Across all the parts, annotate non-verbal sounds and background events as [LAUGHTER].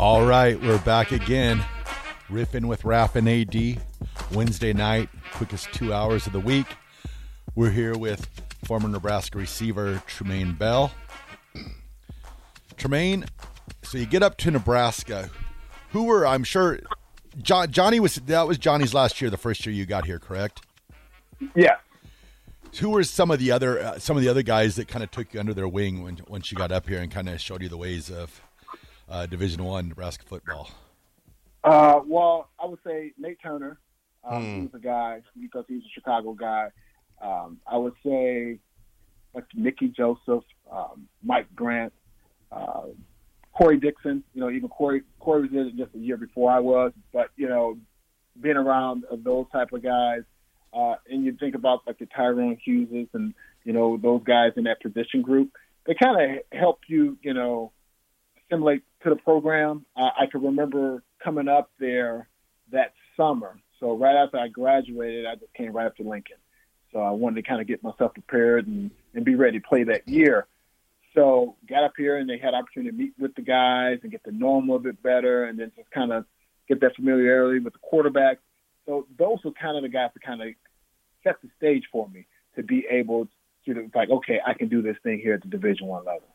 All right, we're back again. Riffing with Raf and AD. Wednesday night, quickest two hours of the week. We're here with former Nebraska receiver Trumane Bell. Trumane, so you get up to Nebraska. Who were, I'm sure, John, Johnny was, that was Johnny's last year, the first year you got here, correct? Yeah. Who were some of the other, uh, some of the other guys that kind of took you under their wing when, once you got up here and kind of showed you the ways of uh, Division One Nebraska football? Uh, well, I would say Nate Turner. Um. He's a guy because he's a Chicago guy. Um, I would say like Nicky Joseph, um, Mike Grant, uh, Corey Dixon. You know, even Corey Corey was in it just a year before I was, but you know, being around those type of guys, uh, and you think about like the Tyrone Hugheses and you know those guys in that position group, they kind of help you, you know, assimilate to the program. I can remember coming up there that summer. So right after I graduated, I just came right up to Lincoln. So I wanted to kind of get myself prepared and, and be ready to play that year. So got up here and they had opportunity to meet with the guys and get to know them a little bit better and then just kind of get that familiarity with the quarterback. So those were kind of the guys that kind of set the stage for me to be able to like, okay, I can do this thing here at the Division One level.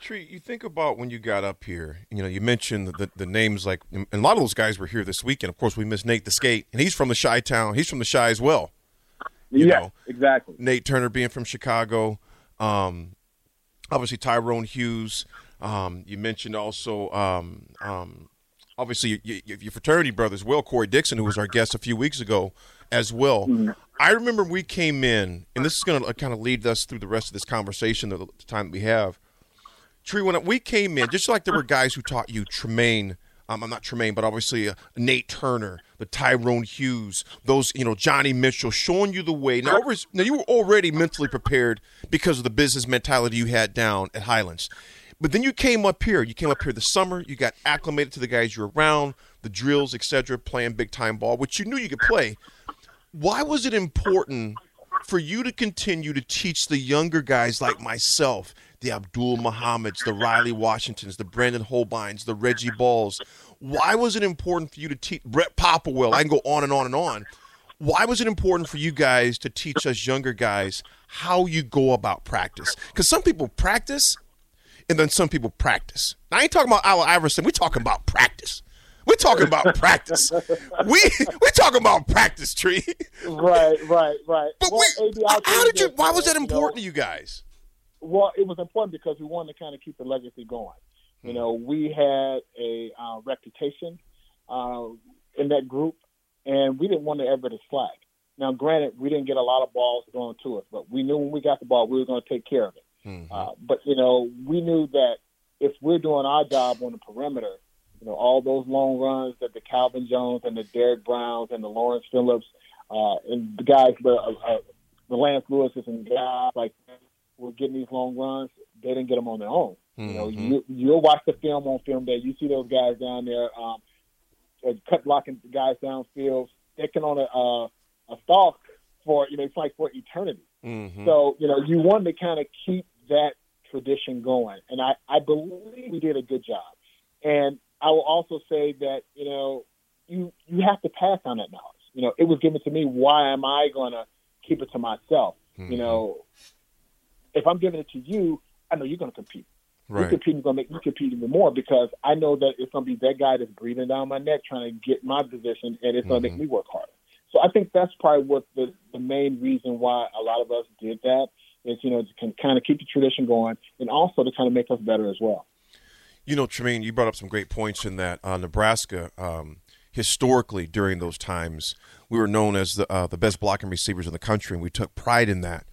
Tree, you think about when you got up here. You know, you mentioned the, the, names like, and a lot of those guys were here this weekend. Of course, we missed Nate the Skate, and he's from the Chi Town. He's from the Chi as well. You yeah, know, exactly. Nate Turner being from Chicago. Um, obviously, Tyrone Hughes. Um, you mentioned also, um, um, obviously, y- y- your fraternity brothers, Will Corey Dixon, who was our guest a few weeks ago as well. I remember we came in, and this is going to kind of lead us through the rest of this conversation, the, the time that we have. Tree, when we came in, just like there were guys who taught you Trumane, um, I'm not Trumane, but obviously uh, Nate Turner, the Tyrone Hughes, those, you know, Johnny Mitchell, showing you the way. Now, over, now you were already mentally prepared because of the business mentality you had down at Highlands. But then you came up here. You came up here this summer. You got acclimated to the guys you're around, the drills, etc., playing big time ball, which you knew you could play. Why was it important for you to continue to teach the younger guys like myself, the Abdul Muhammads, the Riley Washingtons, the Brendan Holbeins, the Reggie Bauls? Why was it important for you to teach Brett Popplewell? I can go on and on and on. Why was it important for you guys to teach us younger guys how you go about practice? Because some people practice and then some people practice. Now, I ain't talking about Al Iverson. We're talking about practice. We're talking about practice. We we're talking about practice, tree. right, right, right. But well, we, how did you? Why was that you know, important to you guys? Well, it was important because we wanted to kind of keep the legacy going. You know, we had a uh, reputation uh, in that group, and we didn't want to ever to slack. Now, granted, we didn't get a lot of balls thrown to us, but we knew when we got the ball, we were going to take care of it. Uh, but you know, we knew that if we're doing our job on the perimeter, you know, all those long runs that the Calvin Jones and the Derek Browns and the Lawrence Phillips uh, and the guys, the, uh, uh, the Lance Lewises and guys like were getting these long runs, they didn't get them on their own. You know, you you'll watch the film on film day. You see those guys down there, um, cut blocking the guys downfield, sticking on a uh, a stalk for you know it's like for eternity. Mm-hmm. So you know you want to kind of keep that tradition going, and I I believe we did a good job. And I will also say that you know you you have to pass on that knowledge. You know, it was given to me. Why am I going to keep it to myself? You mm-hmm. know, if I'm giving it to you, I know you're going to compete. You Right. competing is going to make me compete even more because I know that it's going to be that guy that's breathing down my neck trying to get my position, and it's going to make mm-hmm. me work harder. So I think that's probably what the the main reason why a lot of us did that is you know to can kind of keep the tradition going, and also to kind of make us better as well. You know, Trumane, you brought up some great points in that uh, Nebraska. Um, historically, during those times, we were known as the uh, the best blocking receivers in the country, and we took pride in that.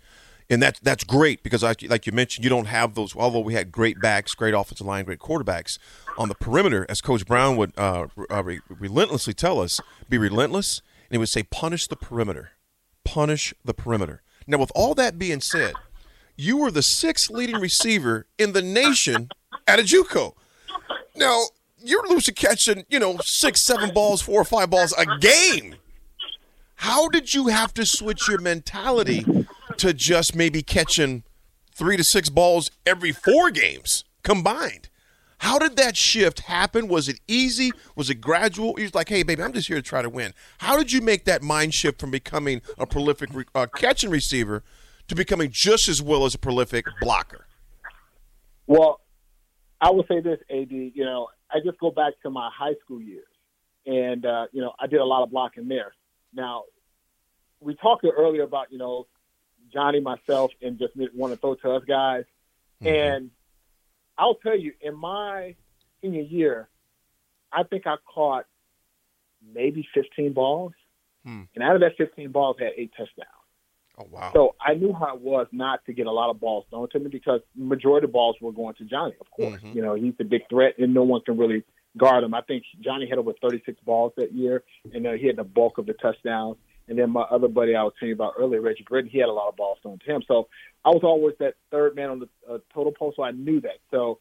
And that that's great because, like, like you mentioned, you don't have those. Although we had great backs, great offensive line, great quarterbacks on the perimeter, as Coach Brown would uh, uh, re- relentlessly tell us, be relentless, and he would say, punish the perimeter, punish the perimeter. Now, with all that being said, you were the sixth leading receiver in the nation at a JUCO. Now you're losing catching, you know, six, seven balls, four or five balls a game. How did you have to switch your mentality to just maybe catching three to six balls every four games combined? How did that shift happen? Was it easy? Was it gradual? Was like, "Hey, baby, I'm just here to try to win." How did you make that mind shift from becoming a prolific re- uh, catching receiver to becoming just as well as a prolific blocker? Well, I will say this, AD. You know, I just go back to my high school years, and uh, you know, I did a lot of blocking there. Now, we talked earlier about you know Johnny, myself, and just want to throw to us guys. And I'll tell you, in my senior year, I think I caught maybe 15 balls, Hmm. and out of that 15 balls, I had eight touchdowns. Oh wow! So I knew how it was not to get a lot of balls thrown to me because majority of balls were going to Johnny, of course. Mhm. You know, he's the big threat and no one can really guard him. I think Johnny had over 36 balls that year and uh, he had the bulk of the touchdowns. And then my other buddy I was telling you about earlier, Reggie Britton, he had a lot of balls thrown to him. So I was always that third man on the uh, total poll, so I knew that. So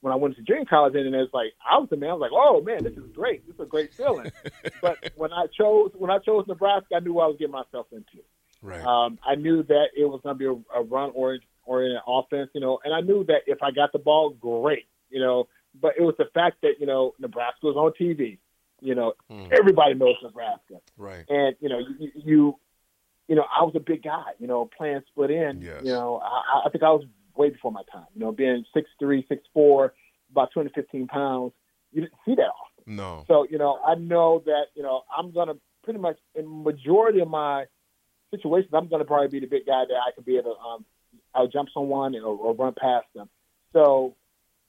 when I went to junior college, and it's like I was the man. I was like, "Oh man, this is great. This is a great feeling." [LAUGHS] but when I chose when I chose Nebraska, I knew what I was getting myself into. Right. Um, I knew that it was going to be a, a run oriented, oriented offense, you know, and I knew that if I got the ball, great, you know. But it was the fact that you know Nebraska was on TV, you know, Hmm. everybody knows Nebraska, right. and you know you, you, you know, I was a big guy, you know, playing split in, Yes. you know, I, I think I was way before my time, you know, being six three, six four, about two hundred fifteen pounds. You didn't see that often. No. So, you know, I know that, you know, I'm going to pretty much, in majority of my situations, I'm going to probably be the big guy that I can be able to, um, I'll jump someone or, or run past them. So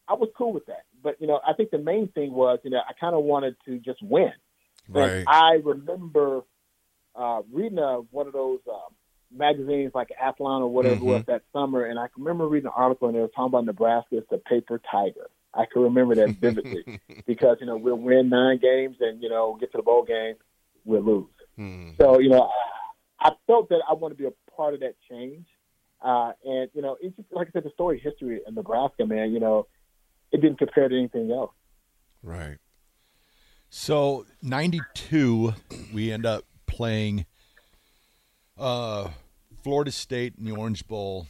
I was cool with that. But, you know, I think the main thing was, you know, I kind of wanted to just win. Right. And I remember uh, reading uh, one of those uh, magazines like Athlon or whatever it was that summer, and I can remember reading an article and they were talking about Nebraska as the paper tiger. I can remember that vividly [LAUGHS] because you know we'll win nine games and you know get to the bowl game, we'll lose. Hmm. So you know, I felt that I want to be a part of that change, uh, and you know, it's just like I said, the story history in Nebraska, man. You know, it didn't compare to anything else. Right. So '92, we end up playing uh, Florida State in the Orange Bowl.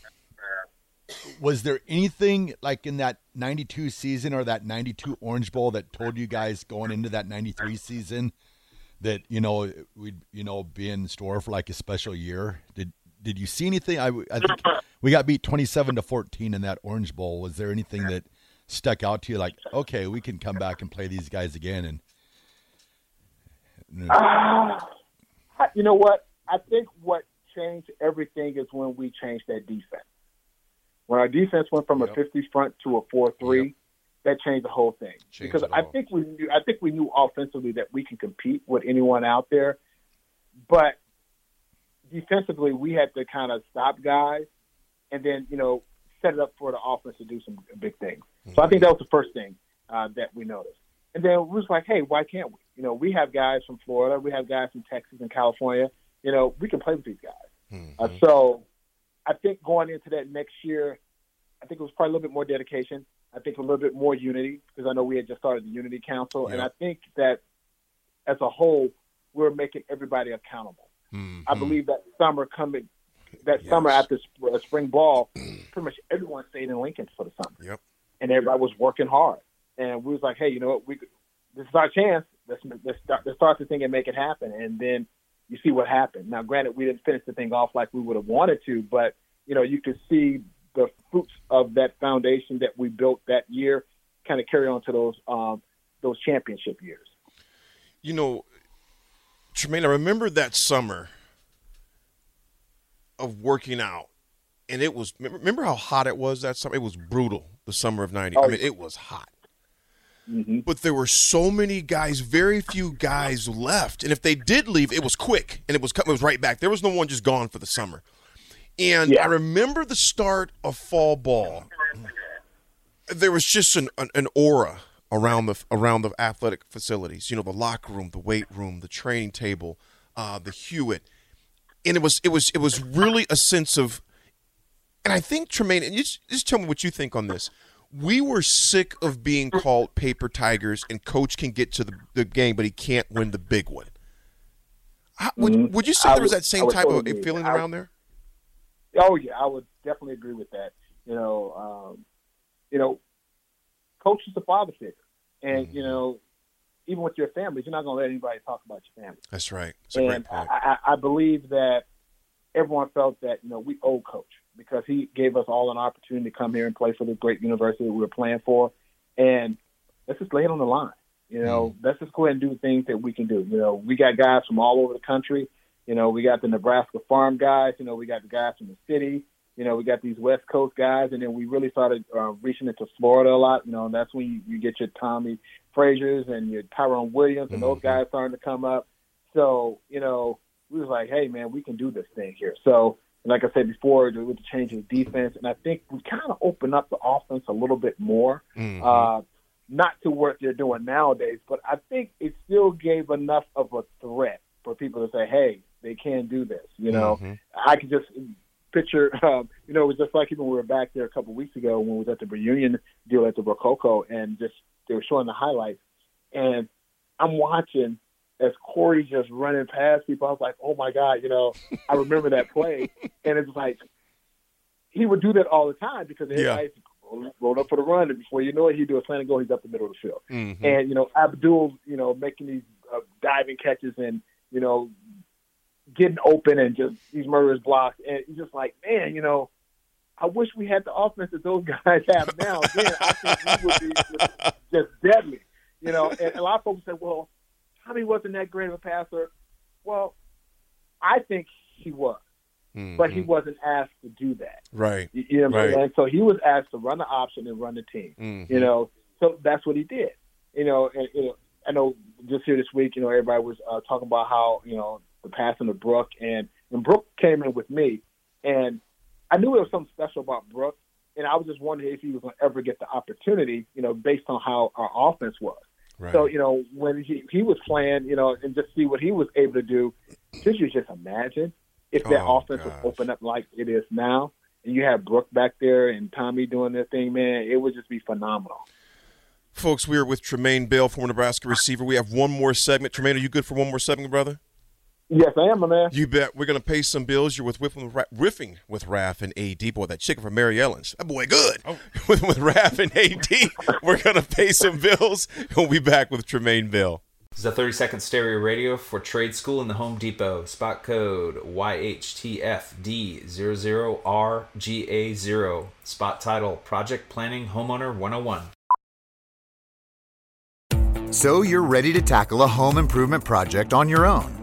Was there anything like in that '92 season or that '92 Orange Bowl that told you guys going into that '93 season that you know we'd you know be in store for like a special year? Did did you see anything? I, I think we got beat 27 to 14 in that Orange Bowl. Was there anything that stuck out to you like okay we can come back and play these guys again and Ah, you know what? I think what changed everything is when we changed that defense. When our defense went from Yep. a 50 front to a 4-3, that changed the whole thing. Changed because I think we knew, I think we knew offensively that we can compete with anyone out there, but defensively we had to kind of stop guys and then you know set it up for the offense to do some big things. So I think that was the first thing uh, that we noticed. And then we was like, hey, why can't we? You know, we have guys from Florida, we have guys from Texas and California. You know, we can play with these guys. Uh, so I think going into that next year, I think it was probably a little bit more dedication. I think a little bit more unity because I know we had just started the Unity Council, and I think that as a whole, we're making everybody accountable. Mhm. I believe that summer coming, that Yes. summer after sp- uh, spring ball, pretty much everyone stayed in Lincoln for the summer, Yep. and everybody was working hard. And we was like, hey, you know what? We could- this is our chance. Let's let's start, let's start the thing and make it happen. And then you see what happened. Now, granted, we didn't finish the thing off like we would have wanted to, but you know, you could see the fruits of that foundation that we built that year kind of carry on to those um, those championship years. You know, Trumane, I remember that summer of working out, and it was. Remember how hot it was that summer? It was brutal. The summer of '90. Oh, I mean, it was hot. Mm-hmm. But there were so many guys, very few guys left, and if they did leave, it was quick and it was it was right back. There was no one just gone for the summer. And Yeah. I remember the start of fall ball. There was just an, an, an aura around the around the athletic facilities. You know, the locker room, the weight room, the training table, uh, the Hewitt, and it was it was it was really a sense of. And I think Trumane, and you just, just tell me what you think on this. We were sick of being called paper tigers, and coach can get to the, the game, but he can't win the big one. How, would, would you say Mm-hmm. I there was that same type totally of feeling around there? Oh yeah, I would definitely agree with that. You know, um, you know, coach is the father figure, and Mm-hmm. you know, even with your families, you're not going to let anybody talk about your family. That's right. Great and. I, I, I believe that everyone felt that you know we owe coach because he gave us all an opportunity to come here and play for the great university we were playing for, and let's just lay it on the line. You know, let's just go ahead and do the things that we can do. You know, we got guys from all over the country. You know, we got the Nebraska farm guys. You know, we got the guys from the city. You know, we got these West Coast guys, and then we really started uh, reaching into Florida a lot. You know, and that's when you, you get your Tommie Fraziers and your Tyrone Williams, and those guys starting to come up. So, you know, we was like, hey, man, we can do this thing here. So, like I said before, with the change in defense, and I think we kind of opened up the offense a little bit more. Mhm. Uh, not to what they're doing nowadays, but I think it still gave enough of a threat for people to say, hey, they can do this. You know, Mhm. I could just picture, um, you know, it was just like even when we were back there a couple of weeks ago when we was at the reunion deal at the Rococo and just they were showing the highlights. And I'm watching as Corey just running past people. I was like, oh my God, you know, [LAUGHS] I remember that play. And it's like, he would do that all the time because everybody rolled, rolled up for the run. And before you know it, he'd do a slant and go, he's up the middle of the field. Mhm. And, you know, Abdul, you know, making these uh, diving catches and, you know, getting open and just these murderous blocks. And it's just like, man, you know, I wish we had the offense that those [LAUGHS] guys have now. Then I think we would be just, just deadly. You know, and a lot of folks say, well, Tommy wasn't that great of a passer. Well, I think he was, but he wasn't asked to do that. right. You you know what Right. So he was asked to run the option and run the team. Mhm. You know, so that's what he did. You know, and you know, I know just here this week, you know, everybody was uh, talking about how you know the passing of Brook, and and Brook came in with me, and I knew there was something special about Brook, and I was just wondering if he was going to ever get the opportunity, you know, based on how our offense was. Right. So you know, when he he was playing, you know, and just see what he was able to do, could you just imagine if that Oh, offense was open up like it is now? And you have Brook back there and Tommy doing their thing, man. It would just be phenomenal. Folks, we are with Trumane Bell, former Nebraska receiver. We have one more segment. Trumane, are you good for one more segment, brother? Yes, I am, my man. You bet. We're going to pay some bills. You're with Riffing with, Ra- riffing with Raph and AD. Boy, that chicken from Mary Ellen's. That boy good. Oh. [LAUGHS] with, with Raph and AD, we're going to pay some bills. We'll be back with Trumane Bill. This is a 30 second stereo radio for trade school in the Home Depot. Spot code YHTFD00RGA0. Spot title Project Planning Homeowner 101. So you're ready to tackle a home improvement project on your own.